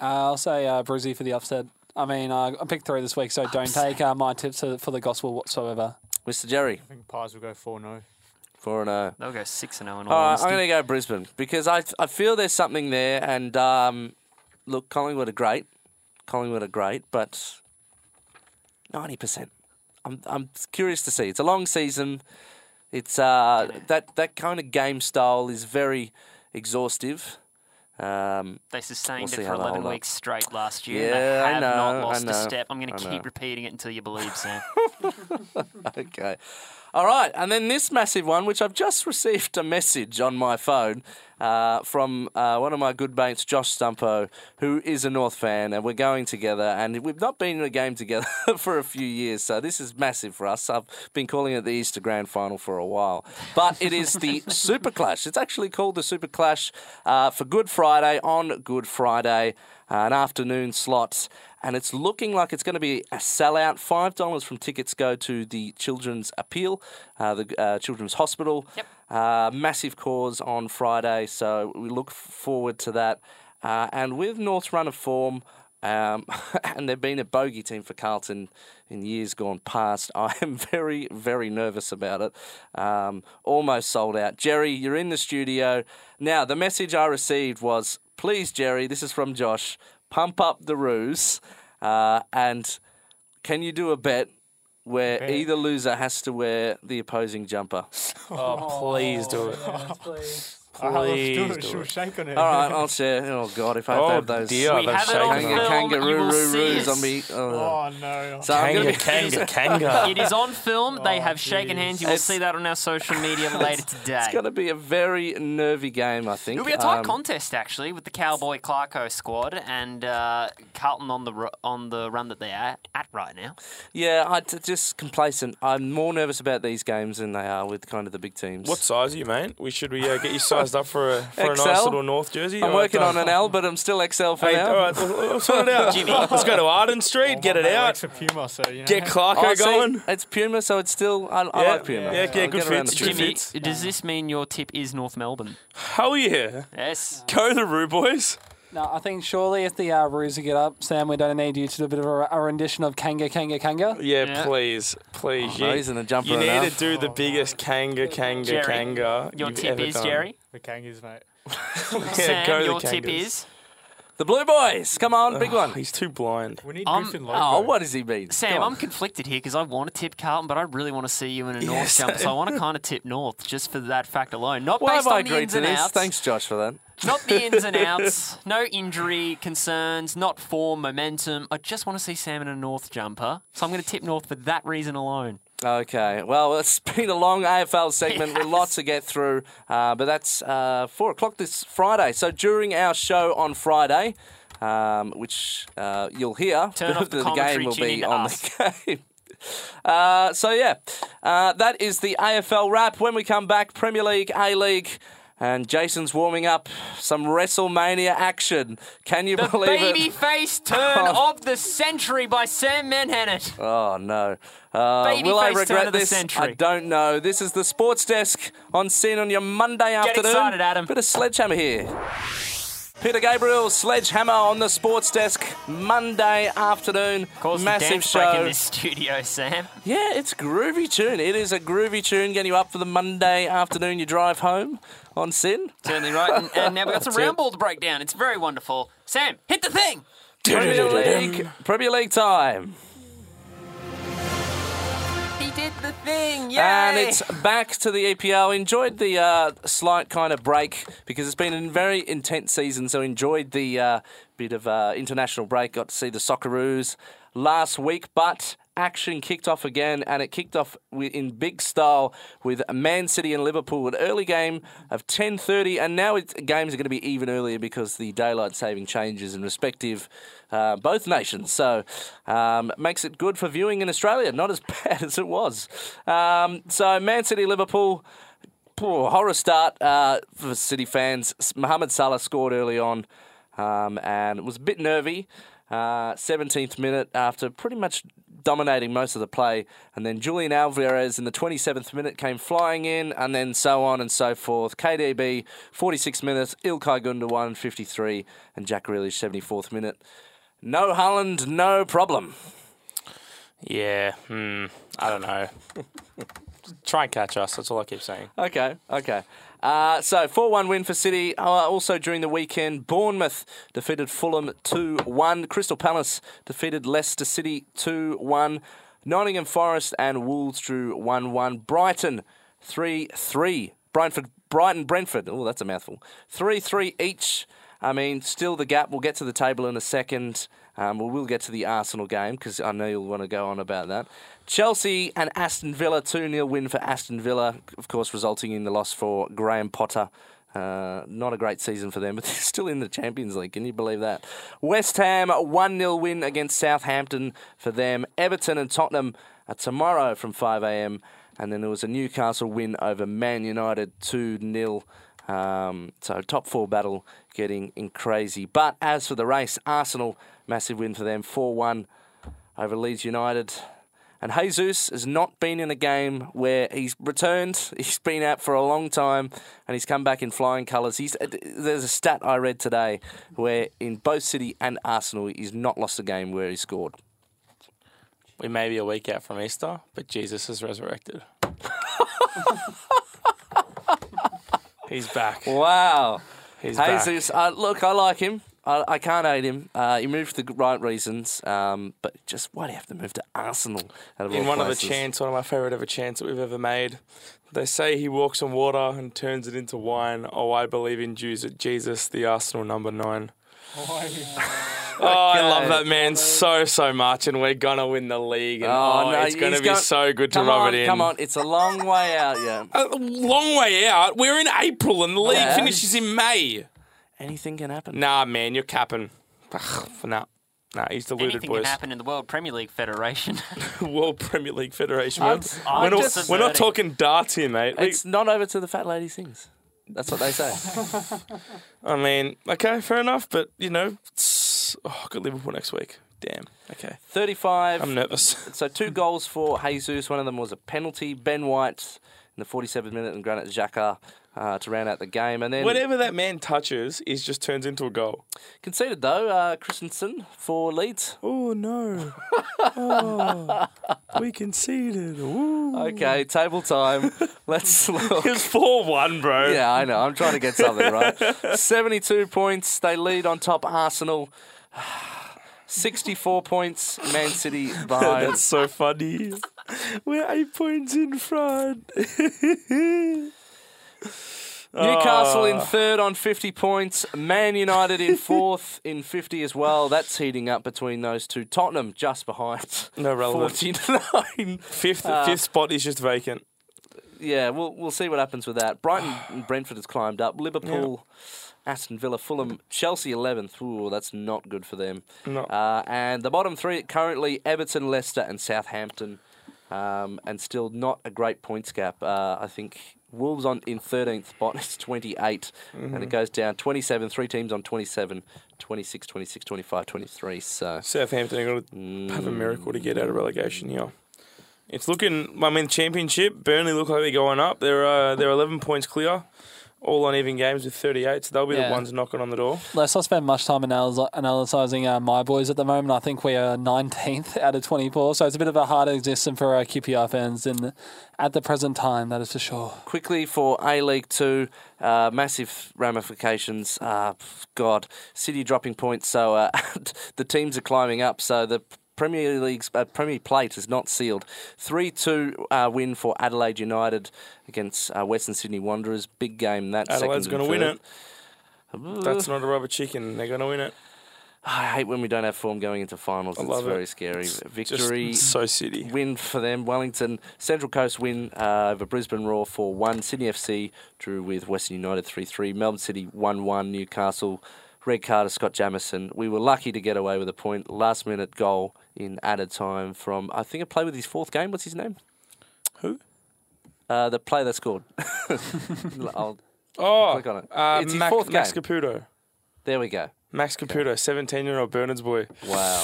Uh, I'll say uh, Brizzy for the upset. I mean, uh, I picked three this week, so don't take uh, my tips for, for the gospel whatsoever. Mr. Jerry, I think Pies will go 4 0. 4 and 0. They'll go 6 and 0 in all All right. I'm going to go Brisbane because I I feel there's something there. And um, look, Collingwood are great. Collingwood are great, but ninety percent. I'm I'm curious to see. It's a long season. It's uh that that kind of game style is very exhaustive. Um, They sustained We'll it for 11 hold up. weeks straight last year. Yeah, I they have know, not lost a step. I'm going to keep repeating it until you believe, Sam. okay. All right, and then this massive one, which I've just received a message on my phone uh, from uh, one of my good mates, Josh Stumpo, who is a North fan, and we're going together, and we've not been in a game together for a few years, so this is massive for us. I've been calling it the Easter Grand Final for a while, but it is the Super Clash. It's actually called the Super Clash uh, for Good Friday on Good Friday, uh, an afternoon slot and it's looking like it's going to be a sellout. Five dollars from tickets go to the Children's Appeal, uh, the uh, Children's Hospital. Yep. Uh, massive cause on Friday, so we look forward to that. Uh, and with North's run of form, um, and they've been a bogey team for Carlton in years gone past. I am very, very nervous about it. Um, almost sold out. Jerry, you're in the studio. Now, the message I received was please, Jerry, this is from Josh, pump up the Roos. Uh, and can you do a bet where Bet. either loser has to wear the opposing jumper? Oh, please do it. I'll have to Please do it. do She'll it. shake on it. All right, I'll share. Oh, God, if I have to Oh, have those dear. we they've have it on shaken kanga, up. film. kangaroo you will see roos it. on me. Oh. Oh, no. So I'm Kanga, be. kanga, kanga. It is on film. They Oh, have shaken hands. You will It's- see that on our social media later today. It's going to be a very nervy game, I think. It'll be a tight Um, contest actually with the Cowboy Clarko squad and uh, Carlton on the on the run that they're at, at right now. Yeah, I'm just complacent. I'm more nervous about these games than they are with kind of the big teams. What size are you, mate? We should we uh, get your size sized up for a for a nice little North jersey? I'm working uh, on an L, but I'm still XL for Hey, now. all right, we'll, we'll sort it out. Jimmy, let's go to Arden Street, get it out, It's a Puma, so you know. get Clarko Oh, see, it's Puma, so it's still. I, I Yeah, like Puma. yeah, yeah, I'll good get fits, the good Puma. Jimmy, fits. does this mean your tip is North Melbourne? Hell yeah. Yes. Go the Roo boys. No, I think surely if the uh, Roos get up, Sam, we don't need you to do a bit of a, a rendition of Kanga Kanga Kanga. Yeah, Yeah. please, please. no, you, he's in a jumper you need enough. to do the biggest kanga kanga Jerry, kanga. Your you've tip ever is, done. Jerry? The Kangas, mate. Yeah, Sam, go the your tip Kangas. is? The Blue Boys. Come on, big one. He's too blind. We need Um, Griffin Loco. Oh, what does he mean? Sam, Come on. I'm conflicted here because I want to tip Carlton, but I really want to see you in a North Yes. jumper, so I want to kind of tip North just for that fact alone. Not Why based have I on the agreed ins to and this? outs. Thanks, Josh, for that. Not the ins and outs. No injury concerns. Not form, momentum. I just want to see Sam in a North jumper, so I'm going to tip North for that reason alone. Okay. Well, it's been a long AFL segment with lots to get through, uh, but that's uh, four o'clock this Friday. So during our show on Friday, um, which uh, you'll hear, Turn off the the game will be on us. the game. Uh, so yeah, uh, that is the AFL wrap. When we come back, Premier League, A League. And Jason's warming up some WrestleMania action. Can you The believe it? The babyface turn of the century by Sam Menhennett. Oh no! Uh, will I face turn regret this? century. I don't know. This is the Sports Desk on scene on your Monday afternoon. Get excited, Adam. Bit of sledgehammer here. Peter Gabriel, sledgehammer on the Sports Desk Monday afternoon. Cause Massive dance break show. in this studio, Sam. Yeah, it's groovy tune. It is a groovy tune getting you up for the Monday afternoon. You drive home on SYN. Certainly right. And, and now we've got some round ball to break down. It's very wonderful. Sam, hit the thing. Premier League, Premier League time. The thing. Yay. And it's back to the EPL. Enjoyed the uh, slight kind of break because it's been a very intense season. So enjoyed the uh, bit of uh, international break. Got to see the Socceroos last week, but action kicked off again, and it kicked off in big style with Man City and Liverpool. An early game of 10:30, and now it's, games are going to be even earlier because the daylight saving changes in respective uh, both nations. So um, makes it good for viewing in Australia. Not as bad as it was. Um, so Man City Liverpool. Poor horror start uh, for City fans. Mohamed Salah scored early on, um, and it was a bit nervy. Uh, 17th minute after pretty much dominating most of the play, and then Julian Alvarez in the 27th minute came flying in, and then so on and so forth. KDB 46 minutes, Ilkay Gundogan 53, and Jack Grealish 74th minute. No Haaland, no problem. Yeah, hmm, I don't know. Try and catch us. That's all I keep saying. Okay, okay. Uh, so 4 1 win for City. Uh, also during the weekend, Bournemouth defeated Fulham 2 1. Crystal Palace defeated Leicester City 2 1. Nottingham Forest and Wolves drew 1 1. Brighton 3 3. Brentford, Brighton Brentford. Oh, that's a mouthful. 3 3 each. I mean, still the gap. We'll get to the table in a second. Um, we will get to the Arsenal game because I know you'll want to go on about that. Chelsea and Aston Villa 2 0 win for Aston Villa, of course, resulting in the loss for Graham Potter. Uh, not a great season for them, but they're still in the Champions League. Can you believe that? West Ham 1 0 win against Southampton for them. Everton and Tottenham tomorrow from 5 a.m. And then there was a Newcastle win over Man United 2 0. Um, so top four battle getting in crazy. But as for the race, Arsenal massive win for them, four one over Leeds United. And Jesus has not been in a game where he's returned. He's been out for a long time, and he's come back in flying colours. He's there's a stat I read today where in both City and Arsenal, he's not lost a game where he scored. We may be a week out from Easter, but Jesus is resurrected. He's back. Wow. He's back. Jesus, uh, look, I like him. I, I can't hate him. Uh, he moved for the right reasons, um, but just why do you have to move to Arsenal? Out of In all one of the places? chants, one of my favourite ever chants that we've ever made, they say he walks on water and turns it into wine. Oh, I believe in Jews Jesus, the Arsenal number nine. Oh, I love that man so so much, and we're gonna win the league. And, oh, no, it's gonna he's be go- so good to come rub on, it in. Come on, it's a long way out, yeah. A long way out. We're in April, and the league Yeah. finishes in May. Anything can happen. Nah, man, you're capping. nah, nah, he's deluded, Anything boys. can happen in the World Premier League Federation. World Premier League Federation. I'm- We're, I'm we're not, we're not talking darts here, mate. We- It's not over to the fat lady sings. That's what they say. I mean, okay, fair enough, but you know, it's, oh, I've got Liverpool next week. Damn. Okay. 35. I'm nervous. So two goals for Jesus. One of them was a penalty. Ben White in the 47th minute and Granit Xhaka uh, to round out the game. And then Whatever that man touches is just turns into a goal. conceded though uh, Kristensen for Leeds. Oh no. oh, we conceded. Ooh. Okay, table time. Let's look. It's 4 1, bro. Yeah, I know. I'm trying to get something right. 72 points. They lead on top Arsenal. 64 points. Man City behind. That's so funny. We're eight points in front. Newcastle in Oh. third on 50 points. Man United in fourth in 50 as well. That's heating up between those two. Tottenham just behind. No relevance. 49. Fifth, Uh, fifth spot is just vacant. Yeah, we'll we'll see what happens with that. Brighton and Brentford has climbed up. Liverpool, Aston Villa, Fulham, Chelsea 11th. Ooh, that's not good for them. No. Uh, and the bottom three currently Everton, Leicester, and Southampton. Um, and still not a great points gap. Uh, I think Wolves on in 13th spot It's 28, and it goes down 27. Three teams on 27, 26, 26, 25, 23. So Southampton are going to have a miracle to get out of relegation here. It's looking. I mean, championship. Burnley look like they're going up. They're uh, they're 11 points clear, all on even games with 38. So they'll be Yeah. the ones knocking on the door. Let's not spend much time analyz- analysing uh, my boys at the moment. I think we are 19th out of 24, so it's a bit of a harder existence for our QPR fans in at the present time. That is for sure. quickly for A League Two, uh, massive ramifications. Uh, God, City dropping points, so uh, the teams are climbing up. So the Premier League's uh, Premier Plate is not sealed. Three two uh, win for Adelaide United against uh, Western Sydney Wanderers. Big game that. Adelaide's going to win it. That's not a rubber chicken. They're going to win it. I hate when we don't have form going into finals. I It's love it. very scary. Victory. Just so city. win for them. Wellington Central Coast win uh, over Brisbane Roar for one. Sydney FC drew with Western United three three. Melbourne City one one. Newcastle red card of Scott Jamieson. We were lucky to get away with a point. Last minute goal in added time from I think a play with his fourth game. What's his name? Who? Uh, the player that scored. I'll, Oh, Click on it. Uh, It's his Mac- fourth Max game. Caputo. there we go. Max Caputo, 17 year old Bernard's boy. Wow.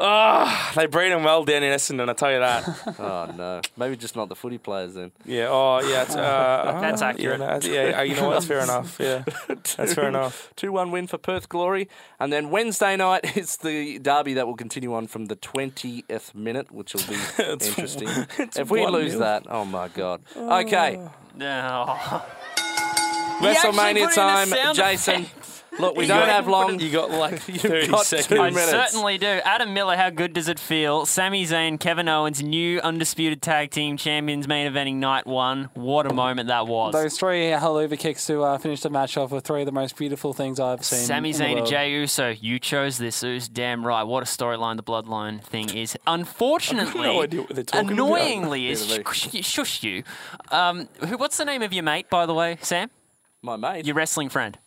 Ah, they breed him well down in Essendon, I tell you that. Oh no. Maybe just not the footy players then. Yeah. Oh, yeah. It's, uh, That's accurate. Yeah, no, yeah, you know what? That's fair enough. Yeah, that's fair enough. 2 1 win for Perth Glory. And then Wednesday night is the derby that will continue on from the 20th minute, which will be interesting. if we 1-0. lose that, oh my God. Okay, No. WrestleMania time. Jason, look, we don't have long. You got like 30 got two seconds. I certainly do. Adam Miller, how good does it feel? Sami Zayn, Kevin Owens, new undisputed tag team champions, main eventing night one. What a moment that was. Those three hell kicks to uh, finish the match off were three of the most beautiful things I've seen. Sami Zayn and world. Jey Uso, you chose this. Us, damn right. What a storyline the Bloodline thing is. Unfortunately, no idea what they're talking about. annoyingly, is shush, shush you. Um, who? What's the name of your mate, by the way, Sam? My mate. Your wrestling friend,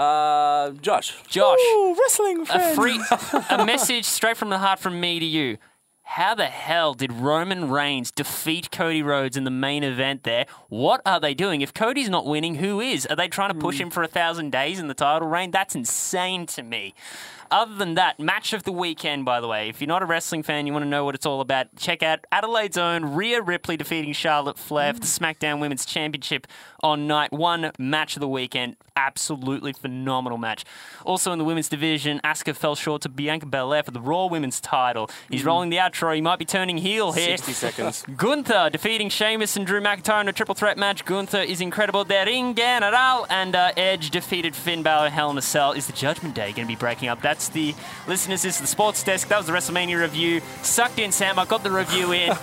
Uh, Josh. Josh. Ooh, wrestling a free, a message straight from the heart from me to you. How the hell did Roman Reigns defeat Cody Rhodes in the main event there? What are they doing? If Cody's not winning, who is? Are they trying to push him for a thousand days in the title reign? That's insane to me. Other than that, match of the weekend, by the way. If you're not a wrestling fan, you want to know what it's all about, check out Adelaide's own Rhea Ripley defeating Charlotte Flair for the SmackDown Women's Championship on night one. Match of the weekend. Absolutely phenomenal match. Also in the women's division, Asuka fell short to Bianca Belair for the Raw Women's title. He's rolling the outro. He might be turning heel here. 60 seconds. Gunther defeating Sheamus and Drew McIntyre in a triple threat match. Gunther is incredible. Der Ring General and uh, Edge defeated Finn Balor. Hell in a Cell. Is the Judgment Day going to be breaking up? That's the listeners. This is the Sports Desk. That was the WrestleMania review. Sucked in, Sam. I got the review in.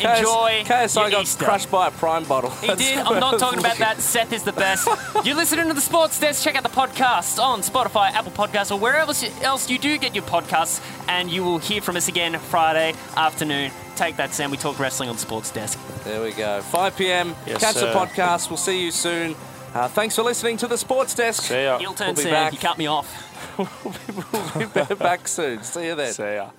Enjoy. KSI your got Easter. crushed by a prime bottle. He did. I'm not talking about that. Seth is the best. You're listening to the Sports Desk. Check out the podcasts on Spotify, Apple Podcasts, or wherever else- else you do get your podcasts. And you will hear from us again Friday afternoon. Take that, Sam. We talk wrestling on the Sports Desk. There we go. 5 p.m. Yes, Catch the podcast. We'll see you soon. Uh, thanks for listening to the Sports Desk. See ya. Heel turn, We'll be Sam. back. You cut me off. we'll be back soon. See you then. See ya.